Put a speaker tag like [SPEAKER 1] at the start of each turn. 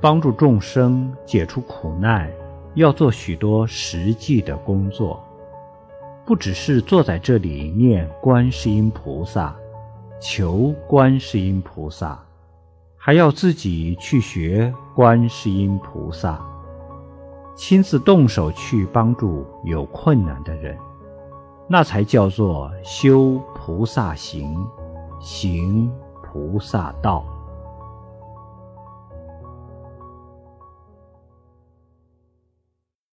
[SPEAKER 1] 帮助众生解除苦难要做许多实际的工作。不只是坐在这里念观世音菩萨求观世音菩萨还要自己去学观世音菩萨。亲自动手去帮助有困难的人那才叫做修菩萨行行菩萨道。